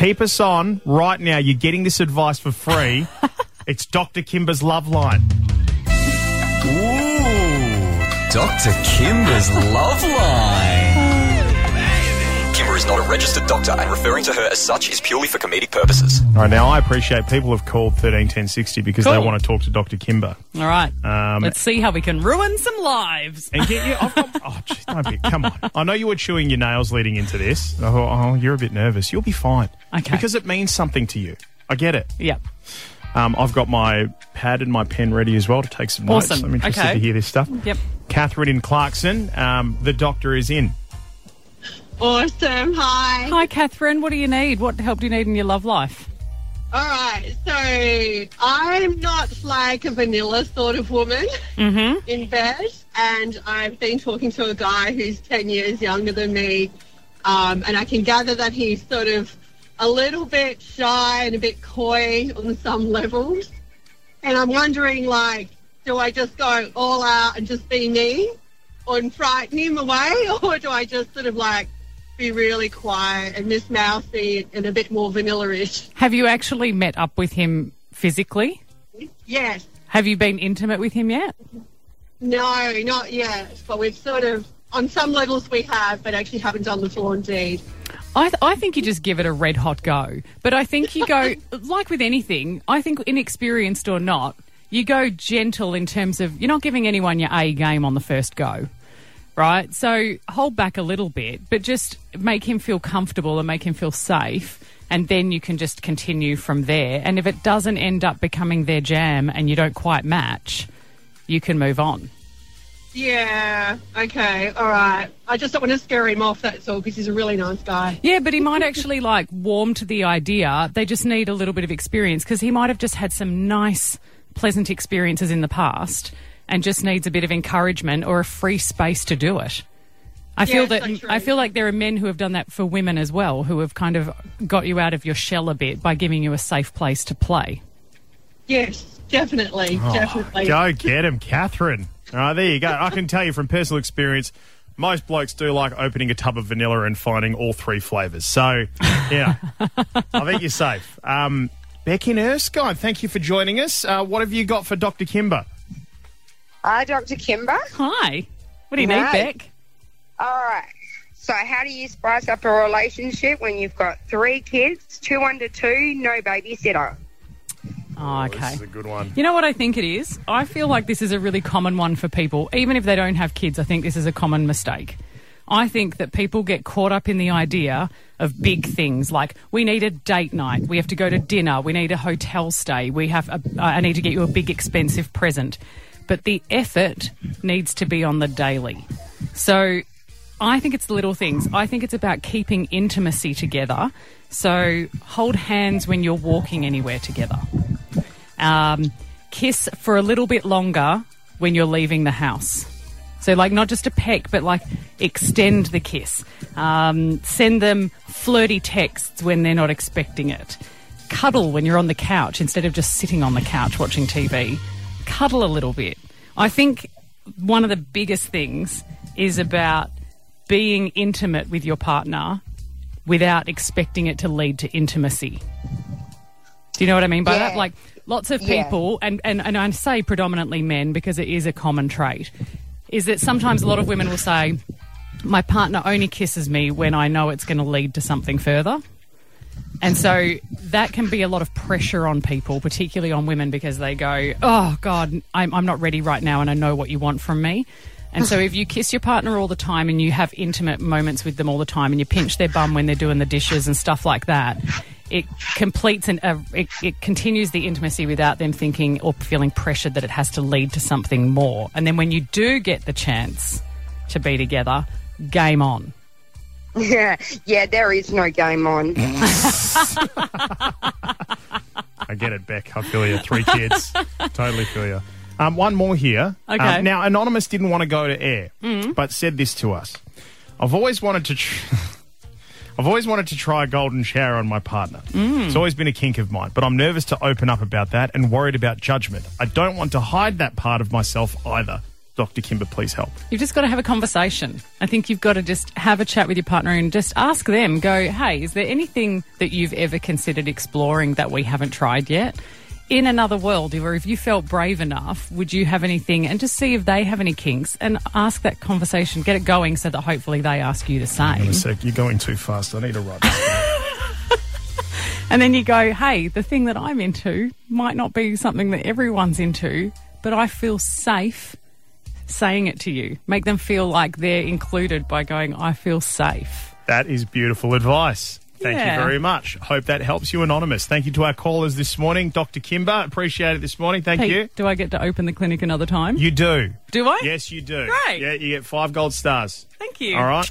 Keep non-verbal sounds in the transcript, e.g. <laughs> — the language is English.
Keep us on right now. You're getting this advice for free. <laughs> it's Dr. Kimber's Love Line. Ooh, Dr. Kimber's Love Line. Kimber is not a registered doctor, and referring to her as such is purely for comedic purposes. All right, now I appreciate people have called 131060 because they want to talk to Dr. Kimber. All right. Um, Let's see how we can ruin some lives. And get you, I've got, oh, geez, don't be, come on. I know you were chewing your nails leading into this. Oh, oh, you're a bit nervous. You'll be fine. Okay. Because it means something to you. I get it. Yep. Um, I've got my pad and my pen ready as well to take some notes. Awesome. I'm interested Okay. to hear this stuff. Yep. Catherine in Clarkson, um, the doctor is in. Awesome. Hi. Hi, Catherine. What do you need? What help do you need in your love life? All right. So I'm not like a vanilla sort of woman Mm-hmm. in bed, and I've been talking to a guy who's 10 years younger than me, um, and I can gather that he's sort of a little bit shy and a bit coy on some levels. And I'm wondering, like, do I just go all out and just be me and frighten him away, <laughs> or do I just sort of like be really quiet and Miss Mousy and a bit more vanilla-ish? Have you actually met up with him physically? Yes. Have you been intimate with him yet? No, not yet. But we've sort of, on some levels we have, but actually haven't done the full deed. I, th- I think you just give it a red hot go. But I think you go, <laughs> like with anything, I think inexperienced or not, you go gentle in terms of you're not giving anyone your A game on the first go. Right? So hold back a little bit, but just make him feel comfortable and make him feel safe. And then you can just continue from there. And if it doesn't end up becoming their jam and you don't quite match, you can move on. Yeah, okay, all right. I just don't want to scare him off, that's all, because he's a really nice guy. Yeah, but he might actually like warm to the idea. They just need a little bit of experience because he might have just had some nice, pleasant experiences in the past and just needs a bit of encouragement or a free space to do it. I feel Yeah, that so. I feel like there are men who have done that for women as well, who have kind of got you out of your shell a bit by giving you a safe place to play. Yes, definitely, definitely. Go get him, Catherine. All right, there you go. I can tell you from personal experience, most blokes do like opening a tub of vanilla and finding all three flavours. So, yeah, I think you're safe. Um, Becky Erskine, thank you for joining us. Uh, what have you got for Dr. Kimber? Uh, Hi, Dr. Kimber. Hi, what do you need, Beck? All right. So, how do you spice up a relationship when you've got three kids, two under two, no babysitter? Oh, oh, This okay. is a good one. You know what I think it is? I feel like this is a really common one for people. Even if they don't have kids, I think this is a common mistake. I think that people get caught up in the idea of big things like we need a date night, we have to go to dinner, we need a hotel stay, we have a, I need to get you a big expensive present. But the effort needs to be on the daily. So I think it's the little things. I think it's about keeping intimacy together. So hold hands when you're walking anywhere together. Um, kiss for a little bit longer when you're leaving the house. So, like, not just a peck, but like extend the kiss. Um, send them flirty texts when they're not expecting it. Cuddle when you're on the couch instead of just sitting on the couch watching TV. Cuddle a little bit. I think one of the biggest things is about being intimate with your partner without expecting it to lead to intimacy. Do you know what I mean by that? Like lots of Yeah. people, and, and, and I say predominantly men because it is a common trait, is that sometimes a lot of women will say, my partner only kisses me when I know it's going to lead to something further. And so that can be a lot of pressure on people, particularly on women, because they go, Oh, God, I'm, I'm not ready right now and I know what you want from me. And so if you kiss your partner all the time and you have intimate moments with them all the time and you pinch their bum when they're doing the dishes and stuff like that, it completes and uh, it, it continues the intimacy without them thinking or feeling pressured that it has to lead to something more. And then when you do get the chance to be together, game on. Yeah, yeah, there is no game on. I get it, Beck. I feel you. Three kids. <laughs> totally feel you. Um, one more here. Okay. Um, now, Anonymous didn't want to go to air, but said this to us. I've always wanted to. Tr- <laughs> I've always wanted to try a golden shower on my partner. It's always been a kink of mine, but I'm nervous to open up about that and worried about judgment. I don't want to hide that part of myself either. Dr. Kimber please help? You've just got to have a conversation. I think you've got to just have a chat with your partner and just ask them, go, hey, is there anything that you've ever considered exploring that we haven't tried yet? In another world, or if you felt brave enough, would you have anything? And just see if they have any kinks and ask that conversation, get it going so that hopefully they ask you the same. a sec, you're going too fast. I need to write. <laughs> And then you go, hey, the thing that I'm into might not be something that everyone's into, but I feel safe saying it to you. Make them feel like they're included by going, I feel safe. That is beautiful advice. Thank Yeah. you very much. Hope that helps you, Anonymous. Thank you to our callers this morning. Dr. Kimber, appreciate it this morning. Thank you. do I get to open the clinic another time? You do. do I? Yes, you do. Great. Yeah, you get five gold stars. Thank you. All right.